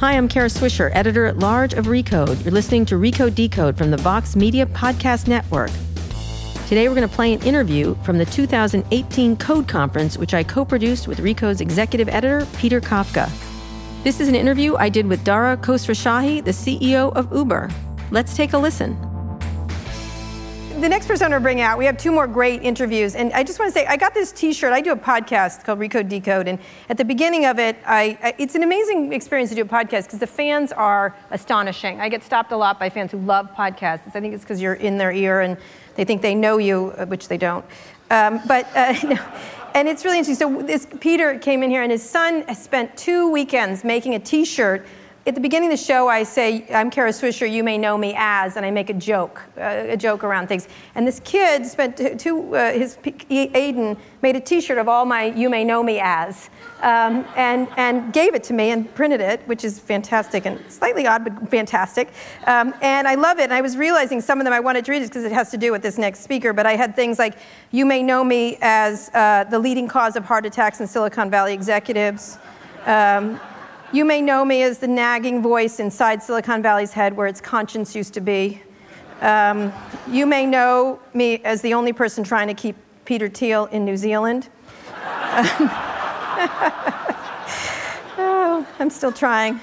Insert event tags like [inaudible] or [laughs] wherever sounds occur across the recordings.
Hi, I'm Kara Swisher, editor at large of Recode. You're listening to Recode Decode from the Vox Media Podcast Network. Today, we're going to play an interview from the 2018 Code Conference, which I co produced with Recode's executive editor, Peter Kafka. This is an interview I did with Dara Khosrowshahi, the CEO of Uber. Let's take a listen the next person to bring out, we have two more great interviews. And I just want to say, I got this t shirt. I do a podcast called Recode Decode. And at the beginning of it, I, I it's an amazing experience to do a podcast because the fans are astonishing. I get stopped a lot by fans who love podcasts. I think it's because you're in their ear and they think they know you, uh, which they don't. Um, but, uh, [laughs] no. And it's really interesting. So this Peter came in here, and his son spent two weekends making a T-shirt at the beginning of the show, I say, I'm Kara Swisher, you may know me as, and I make a joke, uh, a joke around things. And this kid spent two, uh, his, Aiden made a t shirt of all my you may know me as, um, and, and gave it to me and printed it, which is fantastic and slightly odd, but fantastic. Um, and I love it. And I was realizing some of them I wanted to read it because it has to do with this next speaker, but I had things like, you may know me as uh, the leading cause of heart attacks in Silicon Valley executives. Um, you may know me as the nagging voice inside Silicon Valley's head where its conscience used to be. Um, you may know me as the only person trying to keep Peter Thiel in New Zealand. [laughs] oh, I'm still trying.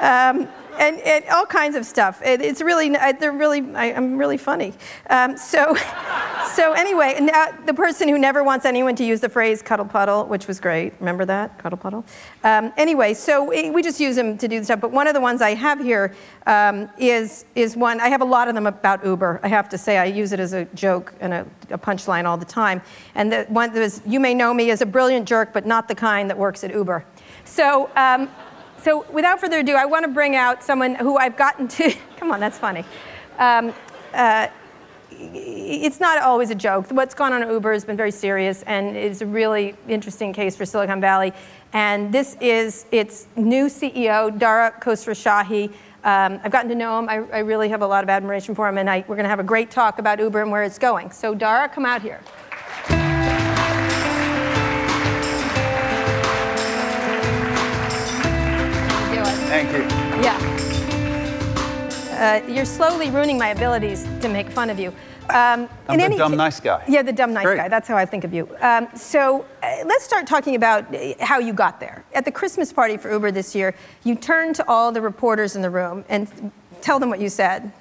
Um, and, and, all kinds of stuff. It, it's really, they're really, I, am really funny. Um, so, [laughs] so anyway, now the person who never wants anyone to use the phrase cuddle puddle, which was great. Remember that cuddle puddle? Um, anyway, so we just use them to do the stuff. But one of the ones I have here um, is is one. I have a lot of them about Uber. I have to say, I use it as a joke and a, a punchline all the time. And the one that was, you may know me as a brilliant jerk, but not the kind that works at Uber. So. So without further ado, I want to bring out someone who I've gotten to. [laughs] come on, that's funny. Um, uh, it's not always a joke. What's gone on at Uber has been very serious, and it's a really interesting case for Silicon Valley. And this is its new CEO, Dara Khosrowshahi. Um, I've gotten to know him. I, I, really have a lot of admiration for him, and I, we're going to have a great talk about Uber and where it's going. So, Dara, come out here. Thank you. Yeah. Uh, you're slowly ruining my abilities to make fun of you. Um, I'm the any, dumb nice guy. Yeah, the dumb nice Great. guy. That's how I think of you. Um, so uh, let's start talking about uh, how you got there. At the Christmas party for Uber this year, you turned to all the reporters in the room and tell them what you said.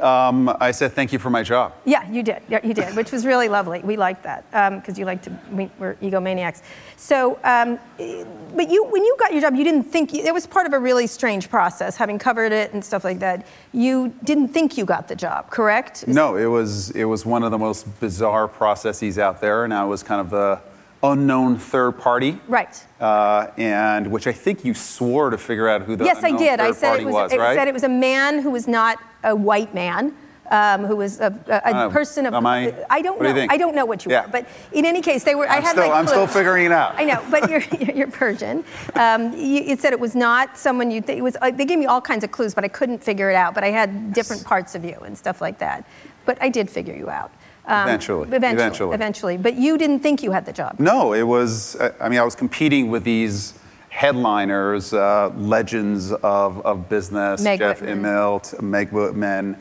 Um, I said thank you for my job. Yeah, you did. Yeah, you did, which was really lovely. We liked that because um, you like to. We, are egomaniacs. So, um, but you, when you got your job, you didn't think it was part of a really strange process, having covered it and stuff like that. You didn't think you got the job, correct? no, it was it was one of the most bizarre processes out there, and I was kind of the unknown third party. Right. Uh, and which I think you swore to figure out who the yes, I did. I said it was, was it right? said it was a man who was not a white man. Um, who was a, a, uh, person of am I, I don't know. Do I don't know what you yeah. are, but in any case, they were. I'm I had still, like I'm still figuring it out. I know, but you're [laughs] you're Persian. Um, you, it said it was not someone you. Th- it was. Uh, they gave me all kinds of clues, but I couldn't figure it out. But I had different parts of you and stuff like that. But I did figure you out. Um, eventually, eventually, eventually, eventually. But you didn't think you had the job. No, it was. I mean, I was competing with these headliners, uh, legends of, of business, Meg Jeff Whitman. Immelt, Meg Whitman,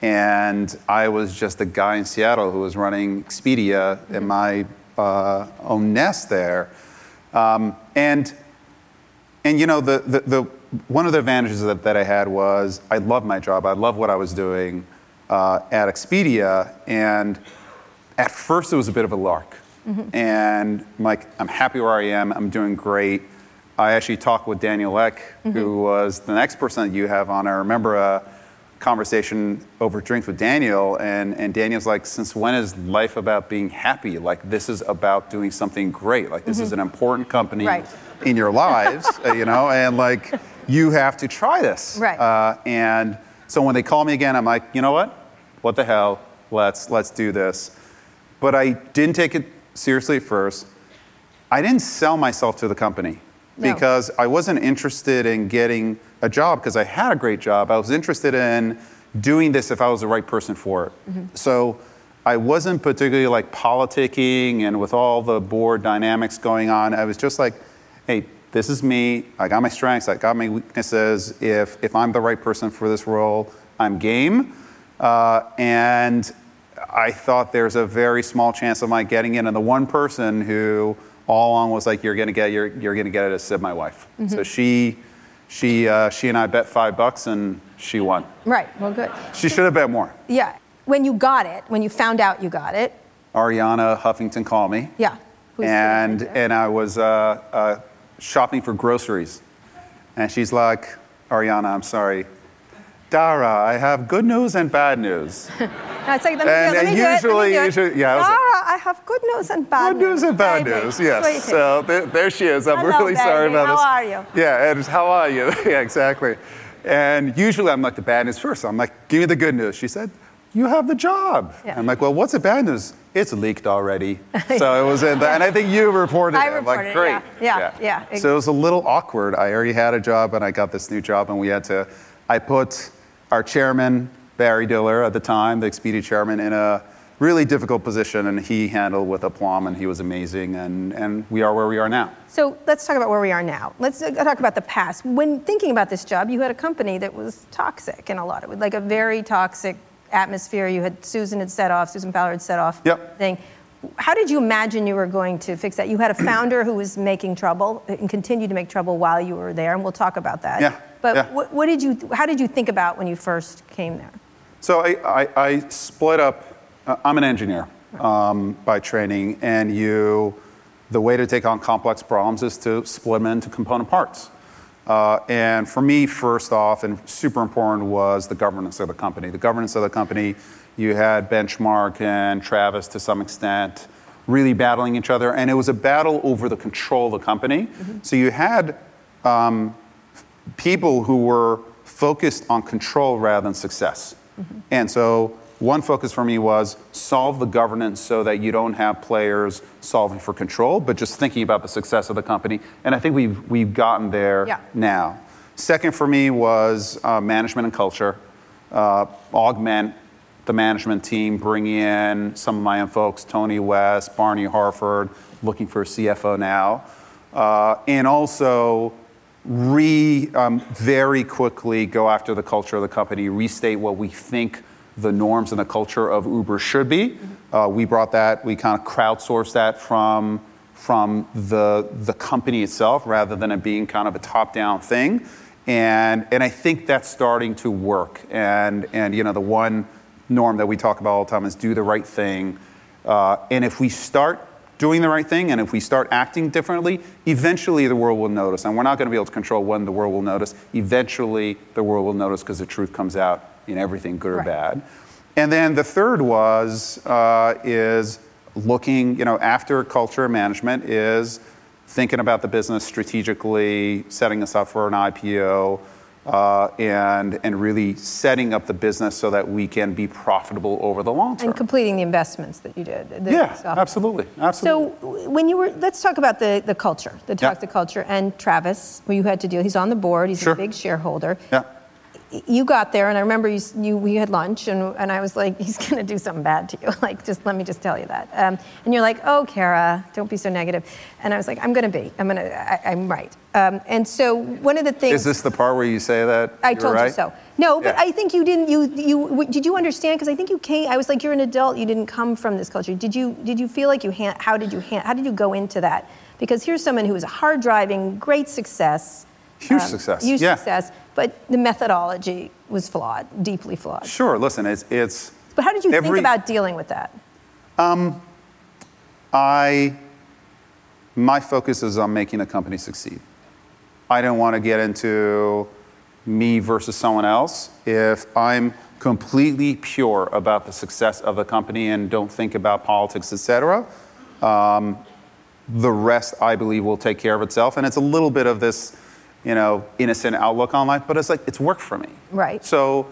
and I was just a guy in Seattle who was running Expedia mm-hmm. in my uh, own nest there, um, and and you know the, the, the one of the advantages that, that I had was I loved my job. I loved what I was doing uh, at Expedia, and at first it was a bit of a lark. Mm-hmm. And I'm like, I'm happy where I am. I'm doing great. I actually talked with Daniel Ek, mm-hmm. who was the next person that you have on. I remember a conversation over drinks with Daniel, and, and Daniel's like, Since when is life about being happy? Like, this is about doing something great. Like, this mm-hmm. is an important company right. in your lives, [laughs] you know, and like, you have to try this. Right. Uh, and so when they call me again, I'm like, you know what? What the hell? Let's, let's do this. But I didn't take it seriously at first. I didn't sell myself to the company no. because I wasn't interested in getting a job because I had a great job. I was interested in doing this if I was the right person for it. Mm-hmm. So I wasn't particularly like politicking and with all the board dynamics going on. I was just like, hey, this is me. I got my strengths. I got my weaknesses. If if I'm the right person for this role, I'm game. Uh, and I thought there's a very small chance of my getting in. And the one person who all along was like, "You're gonna get, you're you're gonna get it," is Sid, my wife. So she she uh, she and I bet five bucks, and she won. Right. Well, good. She should have bet more. Yeah. When you got it, when you found out you got it, Arianna Huffington called me. yeah. Who's and sitting right there? and I was uh, uh, shopping for groceries, and she's like, Arianna, I'm sorry, Dara, I have good news and bad news. [laughs] No, it's like, let me, and- do it, let me do it, let me usually- do it. usually- yeah, I was like- Dara, I have good news and bad news. Good news and bad Baby, news, yes. sweetie. So there, there she is. I'm Hello, really sorry about How this. are you? Yeah, and how are you? [laughs] yeah, exactly. And usually I'm like the bad news first. I'm like, give me the good news. She said, you have the job. Yeah. I'm like, well, what's the bad news? It's leaked already. [laughs] so it was in that, and I think you reported I it. I'm reported like, it, great. yeah. Yeah, yeah. So it was a little awkward. I already had a job, and I got this new job, and we had to. I put our chairman Barry Diller at the time, the Expedia chairman, in a really difficult position, and he handled with aplomb, and he was amazing, and and we are where we are now. So let's talk about where we are now. Let's uh, talk about the past. When thinking about this job, you had a company that was toxic in a lot of it, like a very toxic atmosphere. You had Susan had set off, Susan Fowler had set off. Yep. Thing. How did you imagine you were going to fix that? You had a [clears throat] founder who was making trouble and continued to make trouble while you were there, and we'll talk about that. Yeah, But yeah. What, what did you? How did you think about when you first came there? So I, I, I split up. Uh, I'm an engineer um, by training, and you, the way to take on complex problems is to split them into component parts. Uh, and for me, first off, and super important was the governance of the company. The governance of the company, you had Benchmark and Travis to some extent really battling each other, and it was a battle over the control of the company. So you had um, people who were focused on control rather than success. And so one focus for me was solve the governance so that you don't have players solving for control, but just thinking about the success of the company. And I think we've, we've gotten there Yeah. now. Second for me was uh, management and culture. Uh, augment the management team, bring in some of my own folks, Tony West, Barney Harford, looking for a CFO now. Uh, and also re um, very quickly go after the culture of the company, restate what we think the norms and the culture of Uber should be. Uh, we brought that, we kind of crowdsourced that from from the the company itself rather than it being kind of a top-down thing. And and I think that's starting to work. And and you know the one norm that we talk about all the time is do the right thing. Uh, and if we start doing the right thing and if we start acting differently, eventually the world will notice. And we're not going to be able to control when the world will notice. Eventually the world will notice because the truth comes out in everything, good or Right. bad. And then the third was uh, is looking, you know, after culture management is thinking about the business strategically, setting us up for an IPO, uh, and and really setting up the business so that we can be profitable over the long term. And completing the investments that you did. the yeah, software. absolutely, absolutely. So when you were, let's talk about the, the culture, the Yeah. toxic culture, and Travis, who you had to deal. He's on the board. He's Sure. a big shareholder. yeah. You got there, and I remember you, you we had lunch, and, and I was like, he's going to do something bad to you. [laughs] Like, just let me just tell you that. Um, and you're like, oh, Kara, don't be so negative. And I was like, I'm going to be. I'm going to. I'm right. Um, and so one of the things. Is this the part where you say that? I told right? you so. No, but Yeah. I think you didn't. You you w- did you understand? Because I think you came. I was like, you're an adult. You didn't come from this culture. Did you? Did you feel like you? Han- how did you? Han- how did you go into that? Because here's someone who was hard driving, great success. Huge success, Huge yeah. success. But the methodology was flawed, deeply flawed. Sure. Listen, it's it's. But how did you think about dealing with that? Um, I, my focus is on making the company succeed. I don't want to get into me versus someone else. If I'm completely pure about the success of the company and don't think about politics, et cetera, um, the rest I believe will take care of itself. And it's a little bit of this, you know, innocent outlook on life, but it's like it's worked for me. Right. So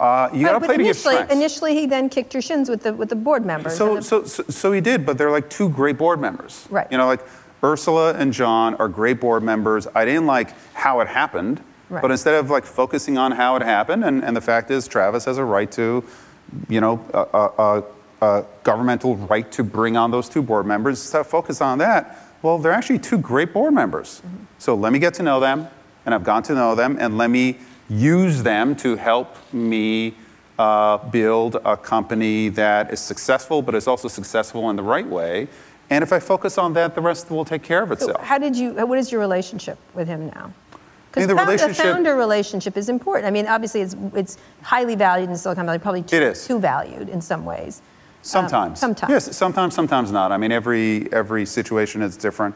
uh, you got to play to your initially, strengths. initially, he then kicked your shins with the with the board members. So, the- so, so, so he did, but they're like two great board members. Right. You know, like Ursula and John are great board members. I didn't like how it happened, Right. but instead of like focusing on how it happened, and, and the fact is, Travis has a right to, you know, a, a, a, a governmental right to bring on those two board members. Instead of focus on that, well, they're actually two great board members. Mm-hmm. So let me get to know them, and I've gotten to know them, and let me use them to help me uh, build a company that is successful, but is also successful in the right way. And if I focus on that, the rest will take care of itself. So how did you? What is your relationship with him now? Because the, the founder relationship is important. I mean, obviously, it's it's highly valued in Silicon Valley, probably too, too valued in some ways. Sometimes. Um, sometimes. Yes, sometimes, sometimes not. I mean, every every situation is different.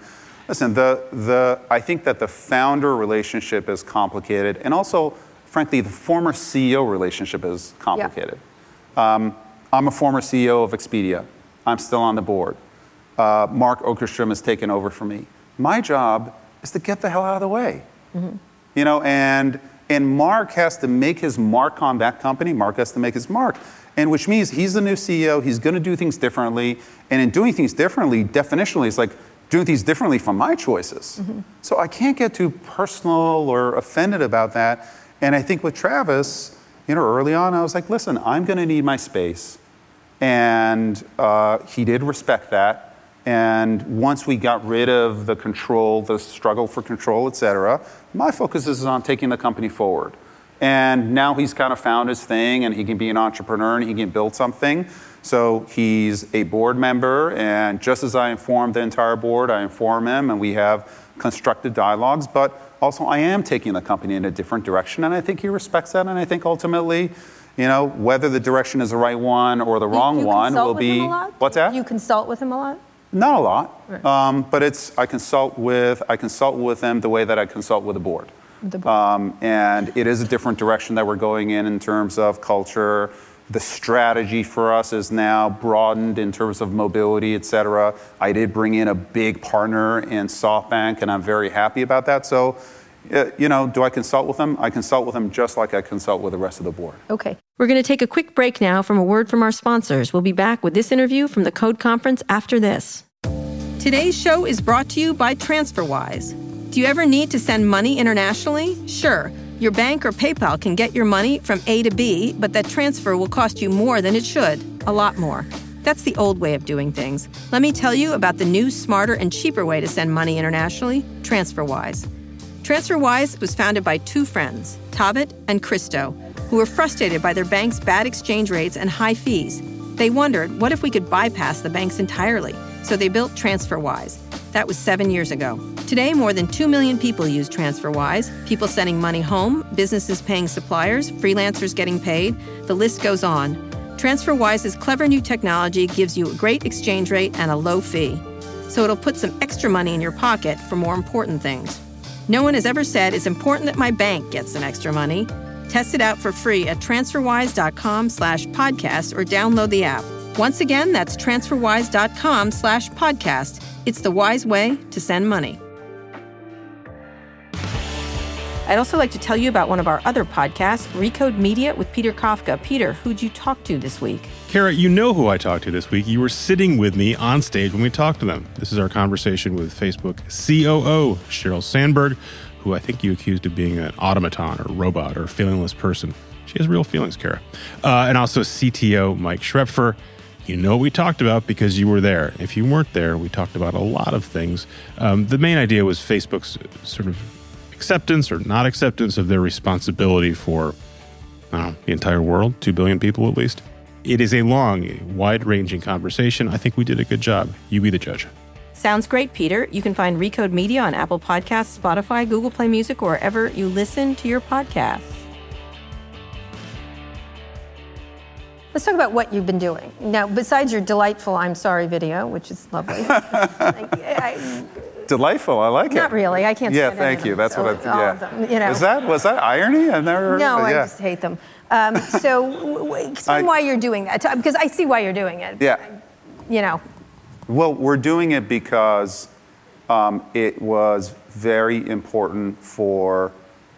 Listen, the the I think that the founder relationship is complicated, and also frankly, the former CEO relationship is complicated. Yeah. Um, I'm a former CEO of Expedia. I'm still on the board. Uh, Mark Okerstrom has taken over for me. My job is to get the hell out of the way. Mm-hmm. You know, and and Mark has to make his mark on that company. Mark has to make his mark. And which means he's the new CEO, he's going to do things differently. And in doing things differently, definitionally, it's like doing things differently from my choices. Mm-hmm. So I can't get too personal or offended about that. And I think with Travis, you know, early on, I was like, listen, I'm going to need my space. And uh, he did respect that. And once we got rid of the control, the struggle for control, et cetera, my focus is on taking the company forward. And now he's kind of found his thing and he can be an entrepreneur and he can build something. So he's a board member. And just as I informed the entire board, I inform him and we have constructive dialogues. But also I am taking the company in a different direction, and I think he respects that. And I think ultimately, you know, whether the direction is the right one or the wrong you one will be. What's that? You consult with him a lot. Not a lot, right. um, but it's I consult with I consult with them the way that I consult with the board. The board. Um, and it is a different direction that we're going in in terms of culture, the strategy for us is now broadened in terms of mobility, et cetera. I did bring in a big partner in SoftBank, and I'm very happy about that. So, uh, you know, do I consult with them? I consult with them just like I consult with the rest of the board. Okay. We're going to take a quick break now from a word from our sponsors. We'll be back with this interview from the Code Conference after this. Today's show is brought to you by TransferWise. Do you ever need to send money internationally? Sure. Your bank or PayPal can get your money from A to B, but that transfer will cost you more than it should, a lot more. That's the old way of doing things. Let me tell you about the new, smarter, and cheaper way to send money internationally TransferWise. TransferWise was founded by two friends, Taavet and Kristo, who were frustrated by their bank's bad exchange rates and high fees. They wondered, what if we could bypass the banks entirely? So they built TransferWise. That was seven years ago. Today, more than 2 million people use TransferWise. People sending money home, businesses paying suppliers, freelancers getting paid. The list goes on. TransferWise's clever new technology gives you a great exchange rate and a low fee. So it'll put some extra money in your pocket for more important things. No one has ever said it's important that my bank gets some extra money. Test it out for free at transferwise.com slash podcast or download the app. Once again, that's transferwise.com slash podcast. It's the wise way to send money. I'd also like to tell you about one of our other podcasts, Recode Media with Peter Kafka. Peter, who'd you talk to this week? Kara, you know who I talked to this week. You were sitting with me on stage when we talked to them. This is our conversation with Facebook COO Sheryl Sandberg, who I think you accused of being an automaton or robot or feelingless person. She has real feelings, Kara. Uh, and also CTO Mike Schroepfer. You know we talked about because you were there. If you weren't there, we talked about a lot of things. Um, the main idea was Facebook's sort of acceptance or not acceptance of their responsibility for know, the entire world, 2 billion people at least. It is a long, wide ranging conversation. I think we did a good job. You be the judge. Sounds great, Peter. You can find Recode Media on Apple Podcasts, Spotify, Google Play Music, or wherever you listen to your podcasts. Let's talk about what you've been doing. Now, besides your delightful I'm Sorry video, which is lovely. [laughs] I, delightful. I like not it. Not really. I can't. Yeah, thank you. That's so what. I, yeah. Them, you know. Is that was that irony? I've never. No, yeah. I just hate them. Um, so, [laughs] explain I, why you're doing that, because I see why you're doing it. Yeah. You know. Well, we're doing it because um, it was very important for.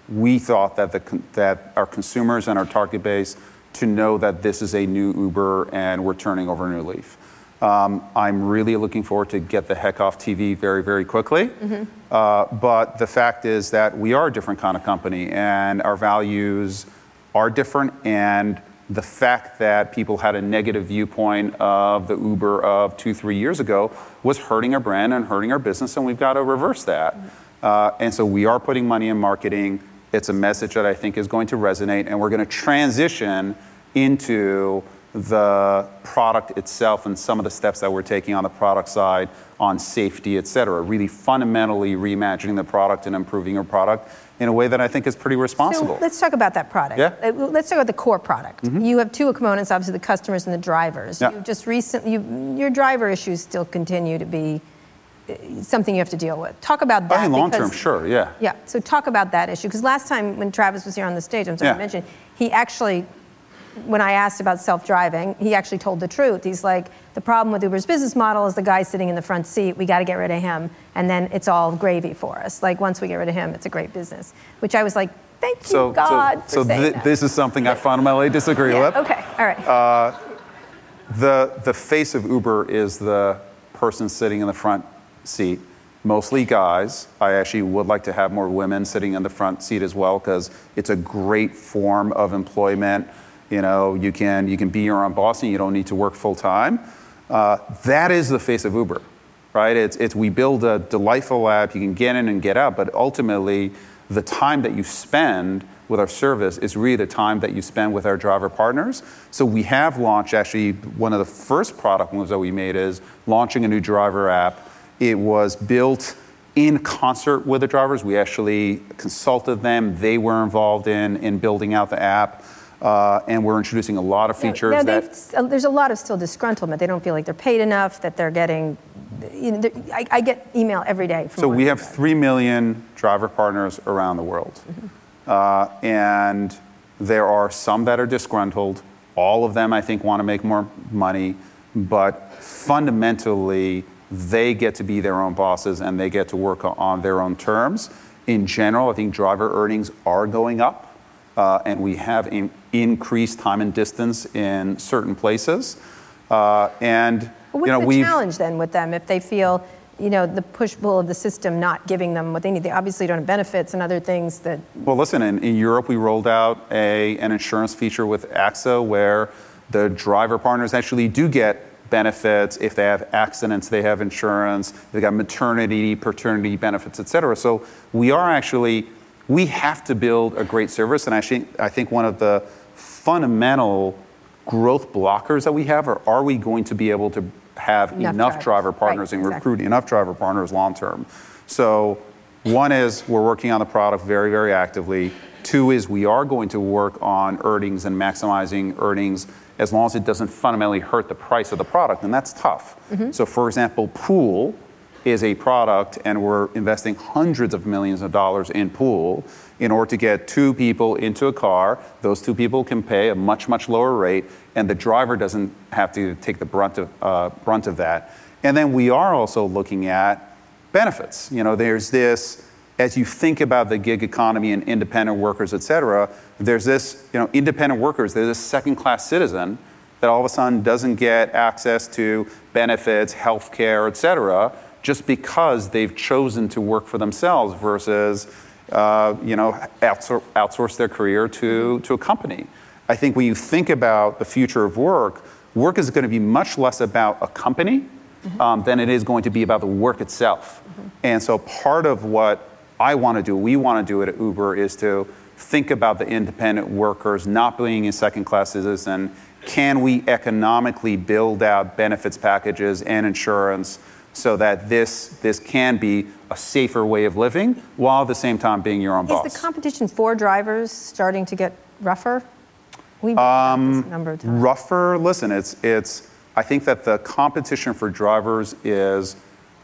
We thought that the that our consumers and our target base to know that this is a new Uber and we're turning over a new leaf. Um, I'm really looking forward to get the heck off TV very, very quickly. Mm-hmm. Uh, but the fact is that we are a different kind of company and our values are different and the fact that people had a negative viewpoint of the Uber of two, three years ago was hurting our brand and hurting our business, and we've got to reverse that. Uh, and so we are putting money in marketing. It's a message that I think is going to resonate, and we're going to transition into the product itself and some of the steps that we're taking on the product side on safety, et cetera, really fundamentally reimagining the product and improving our product in a way that I think is pretty responsible. So let's talk about that product. Yeah. Mm-hmm. Uh, Let's talk about the core product. You have two components, obviously the customers and the drivers. Yeah. You just recently, you, your driver issues still continue to be something you have to deal with. Talk about oh, that. I think long term, sure, yeah. Yeah, so talk about that issue, because last time when Travis was here on the stage, I'm sorry to Yeah. mention, he actually, when I asked about self-driving, he actually told the truth. He's like, the problem with Uber's business model is the guy sitting in the front seat, we got to get rid of him, and then it's all gravy for us. Like, once we get rid of him, it's a great business, which I was like, thank you, So, God, so, so for saying thi- that. this is something I fundamentally disagree Yeah, with. okay, all right. Uh, the, the face of Uber is the person sitting in the front seat, mostly guys. I actually would like to have more women sitting in the front seat as well because it's a great form of employment. You know, you can, you can be your own boss and you don't need to work full time. Uh, that is the face of Uber, right? It's, it's we build a delightful app, you can get in and get out, but ultimately, the time that you spend with our service is really the time that you spend with our driver partners. So we have launched actually one of the first product moves that we made is launching a new driver app. It was built in concert with the drivers. We actually consulted them. They were involved in, in building out the app. Uh, and we're introducing a lot of features Now, that uh, there's a lot of still disgruntlement. They don't feel like they're paid enough, that they're getting, you know, they're- I, I get email every day from So we have 3 million driver partners around the world. Uh, and there are some that are disgruntled. All of them, I think, want to make more money. But fundamentally, they get to be their own bosses and they get to work on their own terms. In general, I think driver earnings are going up. Uh, and we have in, increased time and distance in certain places. Uh, and Well, you What's know, the we've challenge then with them if they feel, you know, the push pull of the system not giving them what they need? They obviously don't have benefits and other things that. Well, listen, in, in Europe, we rolled out a, an insurance feature with AXA where the driver partners actually do get benefits. If they have accidents, they have insurance. they've got maternity, paternity benefits, et cetera. So we are actually, we have to build a great service. And actually, I think one of the fundamental growth blockers that we have are are we going to be able to have Enough enough, driver Right, partners and exactly. recruit enough driver partners long term. So, one is we're working on the product very, very actively. Two is we are going to work on earnings and maximizing earnings as long as it doesn't fundamentally hurt the price of the product, and that's tough. So, for example, Pool is a product, and we're investing hundreds of millions of dollars in Pool in order to get two people into a car. Those two people can pay a much, much lower rate, and the driver doesn't have to take the brunt of, uh, brunt of that. And then we are also looking at benefits. You know, there's this, as you think about the gig economy and independent workers, et cetera, there's this, you know, independent workers, there's this second class citizen that all of a sudden doesn't get access to benefits, health care, et cetera, just because they've chosen to work for themselves versus, uh, you know, outsource, outsource their career to, to a company. I think when you think about the future of work, work is going to be much less about a company um, than it is going to be about the work itself. And so part of what I want to do, we want to do it at Uber, is to think about the independent workers not being a second class citizen. Can we economically build out benefits packages and insurance so that this, this can be a safer way of living while at the same time being your own Is boss? Is the competition for drivers starting to get rougher? We've um, number of times. rougher listen it's it's i think that the competition for drivers is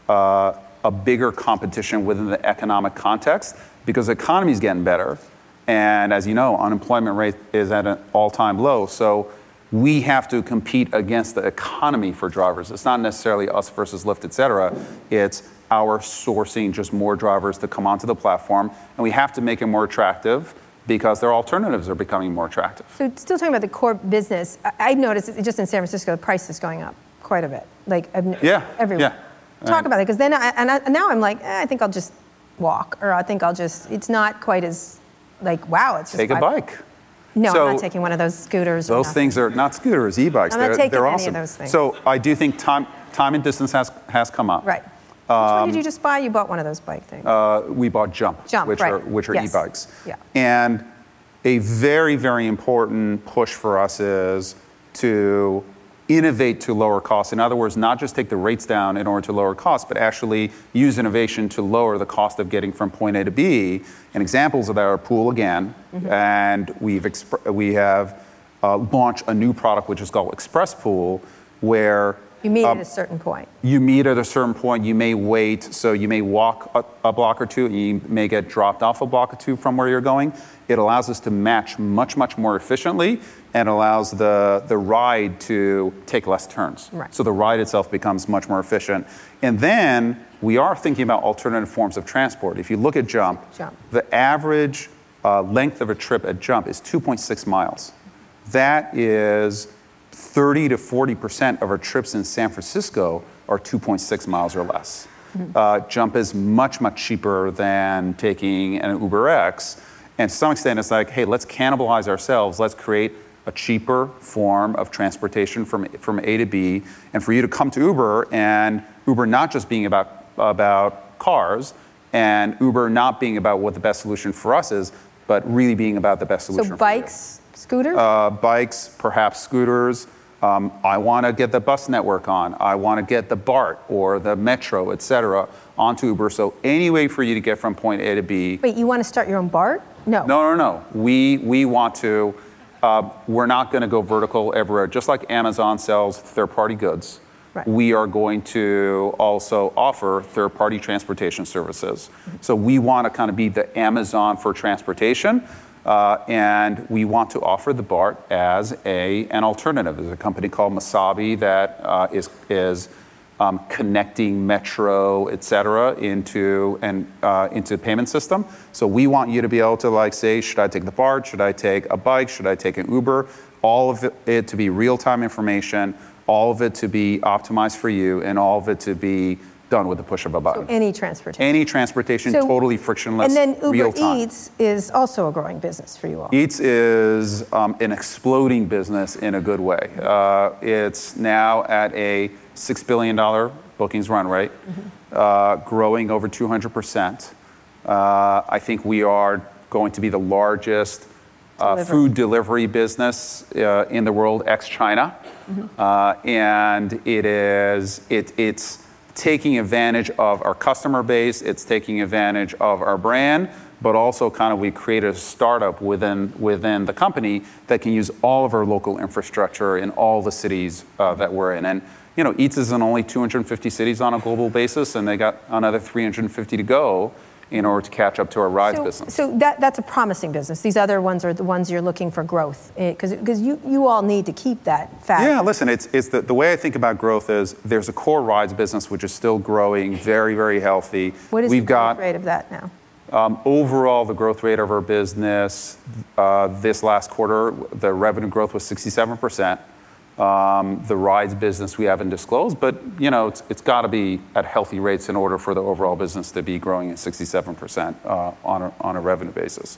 uh, a bigger competition within the economic context because the economy is getting better. And as you know unemployment rate is at an all-time low. So we have to compete against the economy for drivers. It's not necessarily us versus lyft et cetera. It's our sourcing just more drivers to come onto the platform. And we have to make it more attractive because their alternatives are becoming more attractive. So, still talking about the core business, I- I've noticed just in San Francisco, the price is going up quite a bit. Like, I've Yeah, everywhere. yeah. Talk Right. about it, because then, I, and, I, now I'm like, eh, I think I'll just walk, or I think I'll just. It's not quite as like, wow, it's just take a five- bike No, So- I'm not taking one of those scooters. or Those things are not scooters, e-bikes. I'm not they're, taking they're any of those things. So I do think time, time and distance has, has come up. Right. Which one did you just buy? You bought one of those bike things. Um, Uh, we bought Jump, Jump, which right. are which are Yes. e-bikes. Yeah. And a very very important push for us is to innovate to lower costs. In other words, not just take the rates down in order to lower costs, but actually use innovation to lower the cost of getting from point A to B. And examples of that are Pool again, Mm-hmm. and we've exp- we have uh, launched a new product which is called Express Pool, where you meet um, at a certain point. you meet at a certain point, you may wait, so you may walk a, a block or two, and you may get dropped off a block or two from where you're going. It allows us to match much, much more efficiently and allows the, the ride to take less turns. Right. So the ride itself becomes much more efficient. And then we are thinking about alternative forms of transport. If you look at Jump, Jump. the average uh, length of a trip at Jump is 2.6 miles. That is 30 to 40 percent of our trips in San Francisco are 2.6 miles or less. Uh, Jump is much, much cheaper than taking an Uber X. And to some extent, it's like, hey, let's cannibalize ourselves. Let's create a cheaper form of transportation from, from A to B. And for you to come to Uber and Uber not just being about, about cars and Uber not being about what the best solution for us is, but really being about the best solution So bikes, scooters? uh, bikes, perhaps scooters. Um, I want to get the bus network on. I want to get the BART or the Metro, et cetera, onto Uber. So any way for you to get from point A to B. Wait, you want to start your own BART? No. No, no, no. We we want to. Uh, we're not going to go vertical everywhere. Just like Amazon sells third-party goods, Right. we are going to also offer third-party transportation services. So we want to kind of be the Amazon for transportation, and we want to offer the BART as a an alternative. There's a company called Masabi that uh, is is um, connecting Metro, et cetera, uh, into the payment system. So we want you to be able to like say, should I take the BART? Should I take a bike? Should I take an Uber? All of it to be real-time information, all of it to be optimized for you, and all of it to be done with the push of a button. Any transportation. Any transportation, So- totally frictionless, and then Uber real time. Eats is also a growing business for you all. Eats is um, an exploding business in a good way. Uh, it's now at a $6 billion bookings run rate, uh, growing over 200%. Uh, I think we are going to be the largest uh, Delivery. food delivery business uh, in the world, ex China. Uh, and it is, it, it's taking advantage of our customer base, it's taking advantage of our brand, but also kind of we created a startup within, within the company that can use all of our local infrastructure in all the cities uh, that we're in. And you know, Eats is in only 250 cities on a global basis, and they got another 350 to go in order to catch up to our rides so, business. so that, that's a promising business. These other ones are the ones you're looking for growth because you, you all need to keep that fat. Yeah, listen, it's, it's the, the way I think about growth is there's a core rides business which is still growing, very, very healthy. What is We've the got growth rate of that now? um, overall the growth rate of our business uh, this last quarter, the revenue growth was 67%. Um, the rides business we haven't disclosed, but you know it's, it's got to be at healthy rates in order for the overall business to be growing at 67% uh, on, a, revenue basis.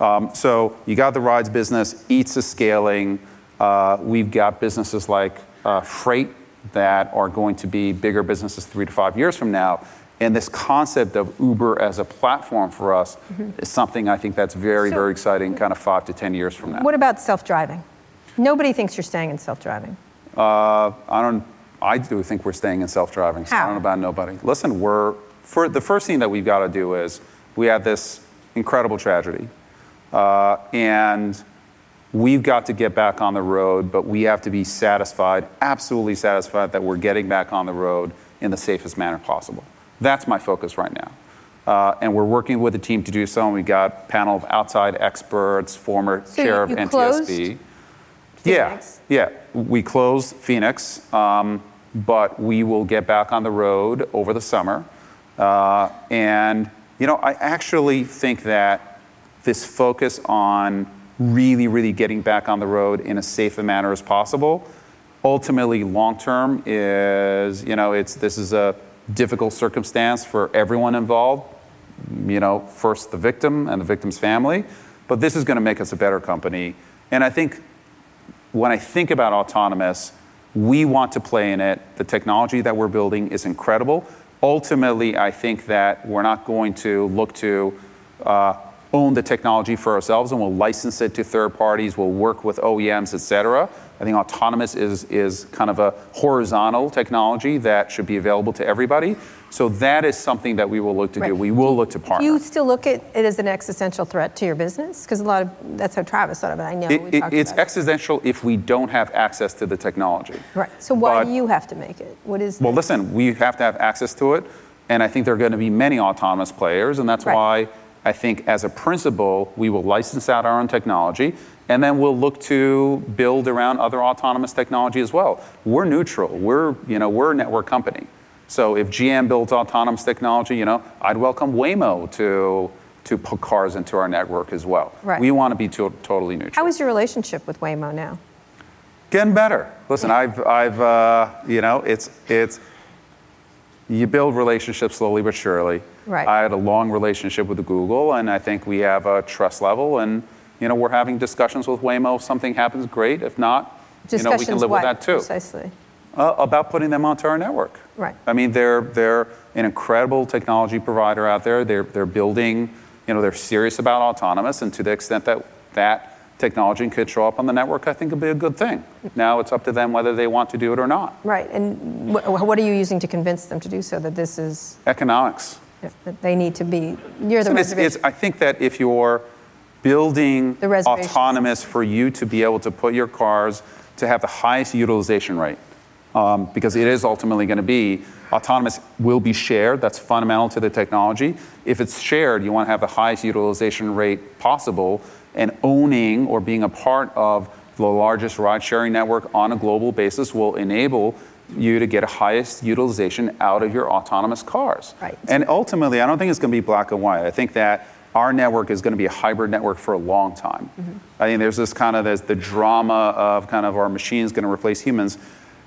Um, so you got the rides business, Eats is scaling. Uh, we've got businesses like uh, Freight that are going to be bigger businesses three to five years from now. And this concept of Uber as a platform for us is something I think that's very, very exciting, kind of five to 10 years from now. What about self-driving? Nobody thinks you're staying in self-driving. Uh, I don't. I do think we're staying in self-driving. So I don't know about nobody. Listen, we're for the first thing that we've got to do is we have this incredible tragedy, uh, and we've got to get back on the road. But we have to be satisfied, absolutely satisfied, that we're getting back on the road in the safest manner possible. That's my focus right now. Uh, and we're working with the team to do so. And we got a panel of outside experts, former So chair of closed NTSB. Phoenix? Yeah, yeah. We closed Phoenix, um, but we will get back on the road over the summer. Uh, and, you know, I actually think that this focus on really, really getting back on the road in as safe a manner as possible, ultimately, long term, is, you know, it's, this is a difficult circumstance for everyone involved. You know, first the victim and the victim's family. but this is going to make us a better company. And I think when I think about autonomous, we want to play in it. The technology that we're building is incredible. Ultimately, I think that we're not going to look to uh, own the technology for ourselves and we'll license it to third parties, we'll work with OEMs, et cetera. I think autonomous is, is kind of a horizontal technology that should be available to everybody. So that is something that we will look to right. do. We will look to partner. Do you still look at it as an existential threat to your business? Because a lot of that's how Travis thought of it. I know it, it, it's existential it. if we don't have access to the technology. Right. So why but, do you have to make it? What is? Well, listen, we have to have access to it, and I think there are going to be many autonomous players, and that's right. why I think as a principle we will license out our own technology. And then we'll look to build around other autonomous technology as well. We're neutral. We're, you know, we're a network company. So if GM builds autonomous technology, you know, I'd welcome Waymo to to put cars into our network as well. Right. We want to be to- totally neutral. How is your relationship with Waymo now? Getting better. Listen, I've, I've, uh, you know, it's, it's, you build relationships slowly but surely. Right. I had a long relationship with Google, and I think we have a trust level, and you know, we're having discussions with Waymo. If something happens, great. If not, you know, we can live what, with that too. Precisely. Uh, about putting them onto our network. Right. I mean, they're they're an incredible technology provider out there. They're they're building. You know, they're serious about autonomous, and to the extent that that technology could show up on the network, I think it'd be a good thing. Now it's up to them whether they want to do it or not. Right. And wh- what are you using to convince them to do so? That this is economics. That they need to be near the so it's, it's, I think that if you're building autonomous for you to be able to put your cars to have the highest utilization rate, um, because it is ultimately going to be autonomous will be shared. That's fundamental to the technology. If it's shared, you want to have the highest utilization rate possible and owning or being a part of the largest ride sharing network on a global basis will enable you to get a highest utilization out of your autonomous cars. Right. And ultimately, I don't think it's going to be black and white. I think that our network is going to be a hybrid network for a long time. Mm-hmm. I think there's this kind of there's the drama of kind of our machines going to replace humans.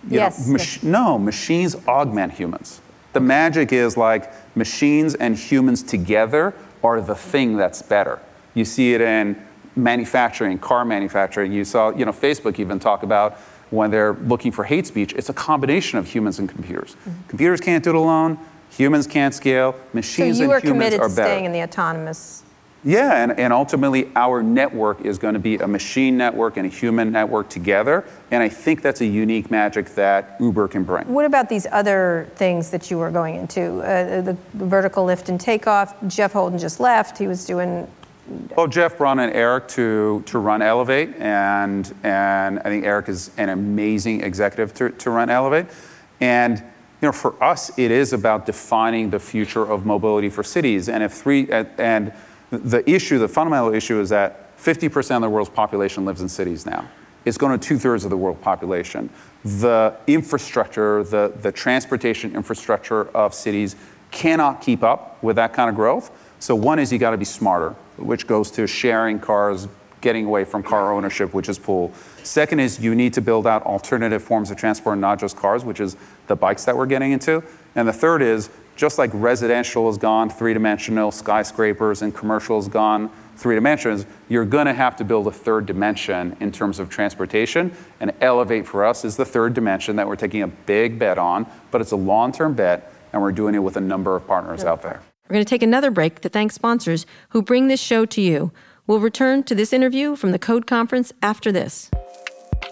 Yes, know, mach- yes. No, machines augment humans. The magic is like machines and humans together are the thing that's better. You see it in manufacturing, car manufacturing. You saw, you know, Facebook even talk about when they're looking for hate speech, it's a combination of humans and computers. Mm-hmm. Computers can't do it alone. Humans can't scale. Machines so you and are humans committed are to better. staying in the autonomous. Yeah, and, and ultimately our network is going to be a machine network and a human network together. And I think that's a unique magic that Uber can bring. What about these other things that you were going into? Uh, the, the vertical lift and takeoff. Jeff Holden just left. He was doing well, Jeff brought in Eric to, to run Elevate, and, and I think Eric is an amazing executive to, to run Elevate. And you know, for us, it is about defining the future of mobility for cities. And if three, and the issue, the fundamental issue is that 50% of the world's population lives in cities now. It's going to two thirds of the world population. The infrastructure, the, the transportation infrastructure of cities cannot keep up with that kind of growth. So one is you got to be smarter, which goes to sharing cars, getting away from car ownership, which is pool. Second is you need to build out alternative forms of transport, not just cars, which is the bikes that we're getting into. And the third is just like residential is gone three dimensional, skyscrapers and commercial is gone three dimensions, you're going to have to build a third dimension in terms of transportation. And Elevate for us is the third dimension that we're taking a big bet on, but it's a long term bet, and we're doing it with a number of partners out there. We're going to take another break to thank sponsors who bring this show to you. We'll return to this interview from the Code Conference after this.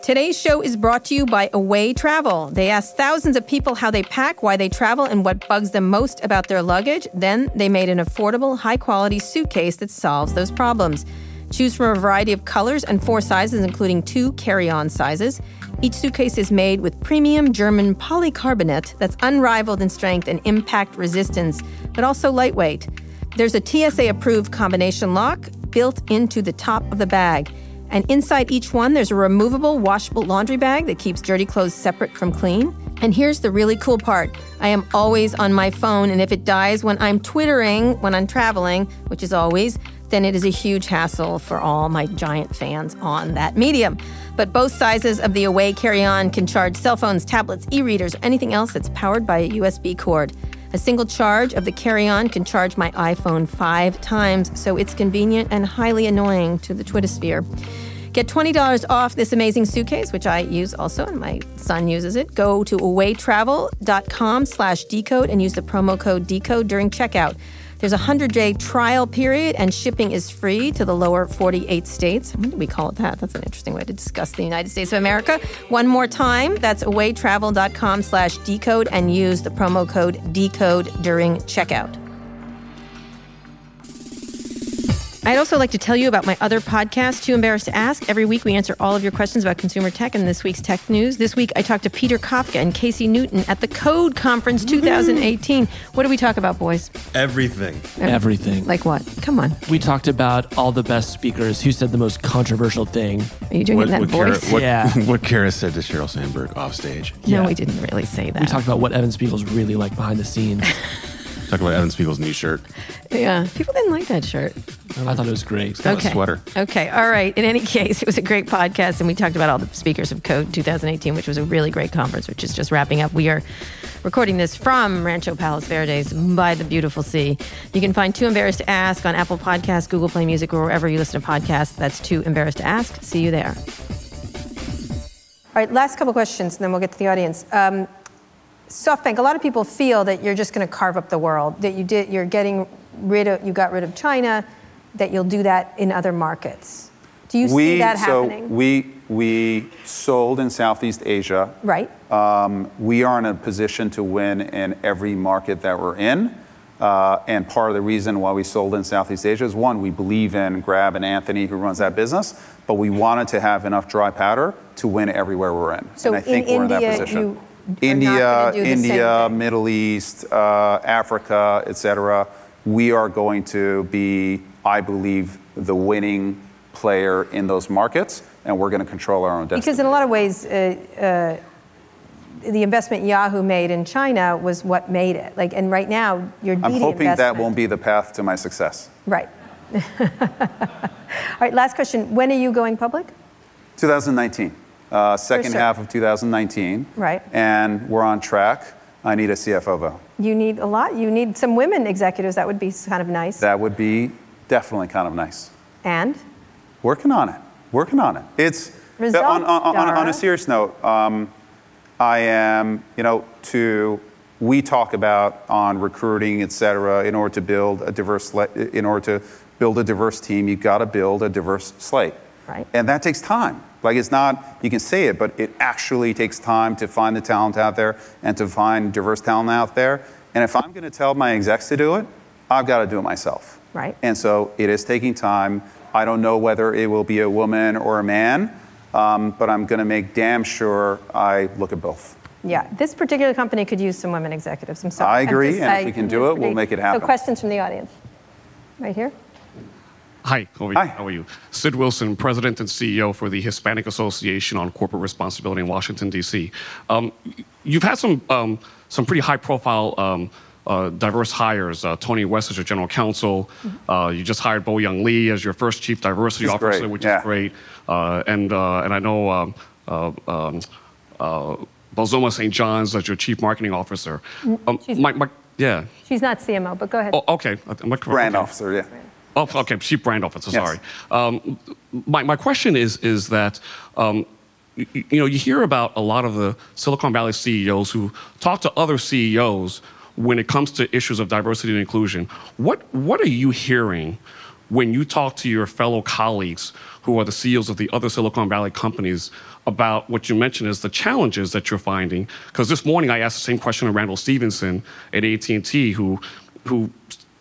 Today's show is brought to you by Away Travel. They asked thousands of people how they pack, why they travel, and what bugs them most about their luggage. Then they made an affordable, high quality suitcase that solves those problems. Choose from a variety of colors and four sizes, including two carry on sizes. Each suitcase is made with premium German polycarbonate that's unrivaled in strength and impact resistance, but also lightweight. There's a TSA approved combination lock built into the top of the bag. And inside each one, there's a removable, washable laundry bag that keeps dirty clothes separate from clean. And here's the really cool part I am always on my phone, and if it dies when I'm twittering, when I'm traveling, which is always, then it is a huge hassle for all my giant fans on that medium. But both sizes of the Away carry on can charge cell phones, tablets, e readers, anything else that's powered by a USB cord. A single charge of the carry on can charge my iPhone five times, so it's convenient and highly annoying to the Twittersphere. Get $20 off this amazing suitcase, which I use also, and my son uses it. Go to awaytravel.com slash decode and use the promo code decode during checkout. There's a 100 day trial period, and shipping is free to the lower 48 states. Do we call it that? That's an interesting way to discuss the United States of America. One more time, that's awaytravel.com slash decode and use the promo code decode during checkout. I'd also like to tell you about my other podcast, Too Embarrassed to Ask. Every week we answer all of your questions about consumer tech and this week's tech news. This week I talked to Peter Kafka and Casey Newton at the Code Conference mm. 2018. What do we talk about, boys? Everything. Everything. Like what? Come on. we talked about all the best speakers. Who said the most controversial thing? Are you doing it in that what, Kara, voice? what, Yeah. [laughs] what Kara said to Sheryl Sandberg off stage. No, Yeah. we didn't really say that. We talked about what Evan Spiegel's really like behind the scenes. [laughs] Talk about Evan Spiegel's new shirt. yeah, people didn't like that shirt. I thought it was great. got a sweater. Okay. All right. In any [laughs] case, it was a great podcast, and we talked about all the speakers of Code 2018, which was a really great conference, which is just wrapping up. We are recording this from Rancho Palos Verdes by the beautiful sea. You can find Too Embarrassed to Ask on Apple Podcasts, Google Play Music, or wherever you listen to podcasts. That's Too Embarrassed to Ask. See you there. All right, last couple questions, and then we'll get to the audience. Um, SoftBank. A lot of people feel that you're just going to carve up the world. That you did. You're getting rid of. You got rid of China. That you'll do that in other markets. Do you see that so happening? we we sold in Southeast Asia. right. Um, we are in a position to win in every market that we're in. Uh, and part of the reason why we sold in Southeast Asia is one, we believe in Grab and Anthony, who runs that business, but we wanted to have enough dry powder to win everywhere we're in. So and I think in we're in India, that position. you India, gonna do the same India. Middle East, uh, Africa, et cetera. We are going to be, I believe, the winning player in those markets, and we're going to control our own destiny. Because in a lot of ways, uh, uh, the investment Yahoo made in China was what made it. Like, and right now you're I'm hoping that won't be the path to my success. Right. [laughs] All right. Last question. When are you going public? 2019, uh, second sure. half of 2019. Right. And we're on track. I need a CFO though. You need a lot. You need some women executives. That would be kind of nice. That would be definitely kind of nice. and Working on it. Working on it. It's Results, on, on, on, on a serious note. Um, I am, you know, to we talk about on recruiting, et cetera, in order to build a diverse, in order to build a diverse team, you've got to build a diverse slate. Right. And that takes time. Like it's not, you can say it, but it actually takes time to find the talent out there and to find diverse talent out there. And if I'm going to tell my execs to do it, I've got to do it myself. Right. And so it is taking time. I don't know whether it will be a woman or a man, um, but I'm going to make damn sure I look at both. yeah, this particular company could use some women executives. I'm sorry. I agree, and if we can do it, we'll make it So happen. questions from the audience. Right here. Hi, how are you? Hi. How are you? Cid Wilson, President and CEO for the Hispanic Association on Corporate Responsibility in Washington, D.C. Um, you've had some, um, some pretty high profile um, uh, diverse hires. Uh, Tony West is your general counsel. Uh, you just hired Bo Young Lee as your first chief diversity officer, great, which yeah. is great. Uh, and, uh, and I know um, uh, um, uh, Bozoma Saint John's as your chief marketing officer. Um, she's- my, my, yeah. She's not CMO, but go ahead. Oh, okay. Am I correct? Brand Okay. officer, yeah. Oh, okay, chief brand officer. Yes. Sorry. Um, my, my question is is that um, you, you know you hear about a lot of the Silicon Valley CEOs who talk to other CEOs when it comes to issues of diversity and inclusion. What what are you hearing when you talk to your fellow colleagues who are the CEOs of the other Silicon Valley companies about what you mentioned as the challenges that you're finding? Because this morning I asked the same question to Randall Stephenson at AT&T, who who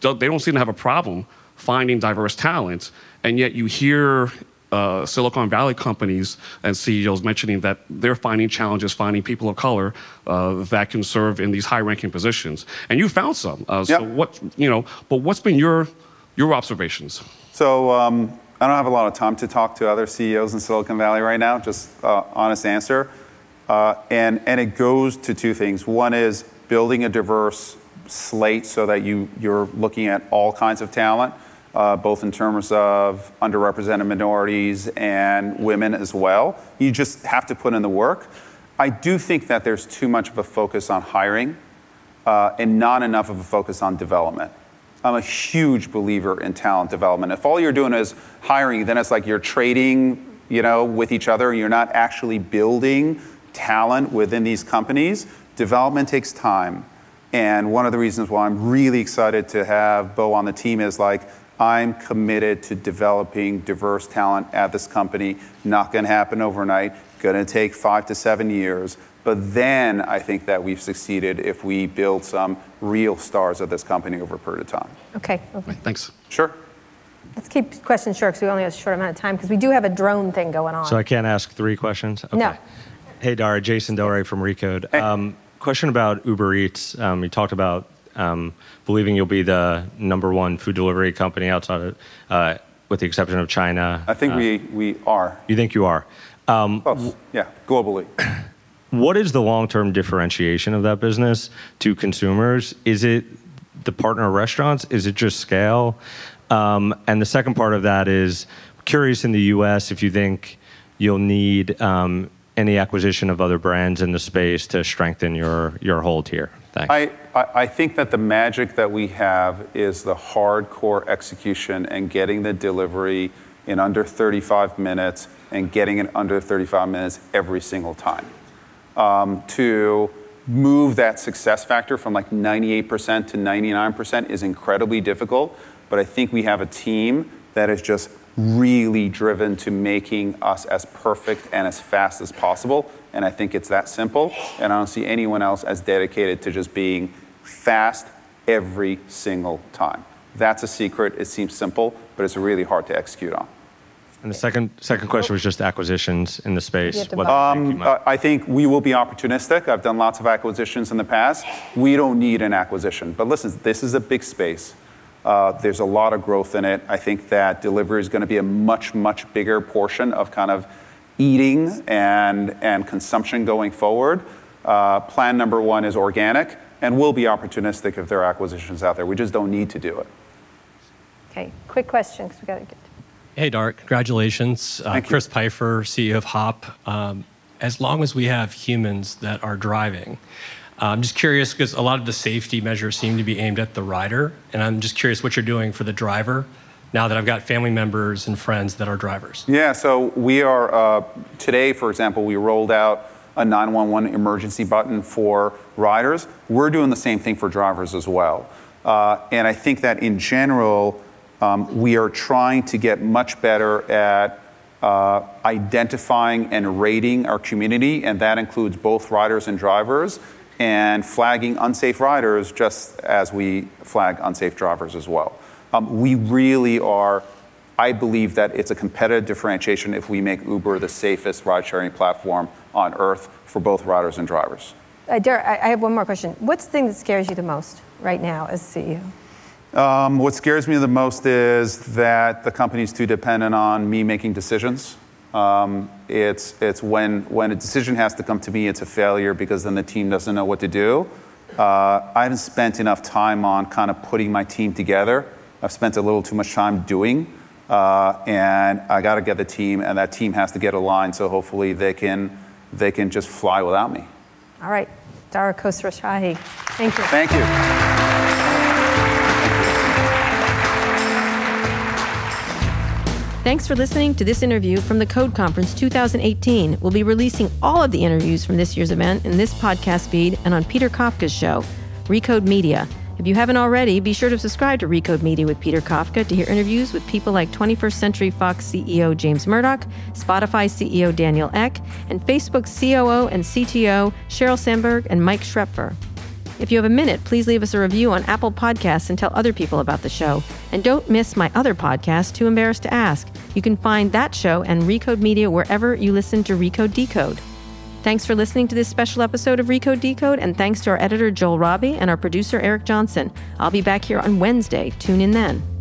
they don't seem to have a problem finding diverse talent, and yet you hear uh, Silicon Valley companies and CEOs mentioning that they're finding challenges finding people of color uh, that can serve in these high-ranking positions. And you found some. Uh, So what you know? But what's been your your observations? So um, I don't have a lot of time to talk to other CEOs in Silicon Valley right now. Just uh, honest answer, uh, and and it goes to two things. One is building a diverse slate so that you you're looking at all kinds of talent, both in terms of underrepresented minorities and women as well. You just have to put in the work. I do think that there's too much of a focus on hiring uh, and not enough of a focus on development. I'm a huge believer in talent development. If all you're doing is hiring, then it's like you're trading, you know, with each other, you're not actually building talent within these companies. Development takes time. And one of the reasons why I'm really excited to have Bo on the team is like, I'm committed to developing diverse talent at this company. Not going to happen overnight, going to take five to seven years. But then I think that we've succeeded if we build some real stars of this company over a period of time. Okay. Right, thanks. Sure. Let's keep questions short because we only have a short amount of time because we do have a drone thing going on. So I can't ask three questions? Okay. No. Hey, Dara, Jason Del Rey from Recode. Hey. Um, question about Uber Eats. Um, you talked about um, believing you'll be the number one food delivery company outside of, uh, with the exception of China. I think Uh, we, we are. You think you are? Um, Close. Yeah, globally. [clears throat] what is the long-term differentiation of that business to consumers? Is it the partner restaurants? Is it just scale? Um, and the second part of that is curious in the U.S. if you think you'll need um, any acquisition of other brands in the space to strengthen your your hold here. Thanks. I, I think that the magic that we have is the hardcore execution and getting the delivery in under 35 minutes and getting it under 35 minutes every single time. Um, to move that success factor from like 98% to 99% is incredibly difficult, but I think we have a team that is just really driven to making us as perfect and as fast as possible. And I think it's that simple. And I don't see anyone else as dedicated to just being fast every single time. That's a secret. It seems simple, but it's really hard to execute on. and the second second question was just acquisitions in the space. You What buy. think Uh, might- I think we will be opportunistic. I've done lots of acquisitions in the past. We don't need an acquisition. But listen, this is a big space. Uh, there's a lot of growth in it. I think that delivery is going to be a much, much bigger portion of kind of eating and, and consumption going forward. Uh, plan number one is organic, and we'll be opportunistic if there are acquisitions out there. We just don't need to do it. okay, quick question because we got to get. Hey, Dart, congratulations. Uh, Thank you. Chris Pfeiffer, CEO of Hop. Um, as long as we have humans that are driving, uh, I'm just curious because a lot of the safety measures seem to be aimed at the rider. And I'm just curious what you're doing for the driver now that I've got family members and friends that are drivers. Yeah, so we are, uh, today, for example, we rolled out a 911 emergency button for riders. We're doing the same thing for drivers as well. Uh, and I think that in general, um, we are trying to get much better at uh, identifying and rating our community, and that includes both riders and drivers, and flagging unsafe riders just as we flag unsafe drivers as well. Um, we really are I believe that it's a competitive differentiation if we make Uber the safest ride sharing platform on earth for both riders and drivers. Uh, Derek, I, I have one more question. What's the thing that scares you the most right now as CEO? Um, what scares me the most is that the company's too dependent on me making decisions. Um, it's it's when, when a decision has to come to me, it's a failure because then the team doesn't know what to do. Uh, I haven't spent enough time on kind of putting my team together. I've spent a little too much time doing. Uh, and I got to get the team, and that team has to get aligned. So hopefully they can they can just fly without me. All right, Dara Khosrowshahi. Thank you. Thank you. Thanks for listening to this interview from the Code Conference 2018. We'll be releasing all of the interviews from this year's event in this podcast feed and on Peter Kafka's show, Recode Media. If you haven't already, be sure to subscribe to Recode Media with Peter Kafka to hear interviews with people like 21st Century Fox CEO James Murdoch, Spotify CEO Daniel Ek, and Facebook COO and CTO Sheryl Sandberg and Mike Schroepfer. If you have a minute, please leave us a review on Apple Podcasts and tell other people about the show. And don't miss my other podcast, Too Embarrassed to Ask. You can find that show and Recode Media wherever you listen to Recode Decode. Thanks for listening to this special episode of Recode Decode, and thanks to our editor Joel Robbie and our producer Eric Johnson. I'll be back here on Wednesday. Tune in then.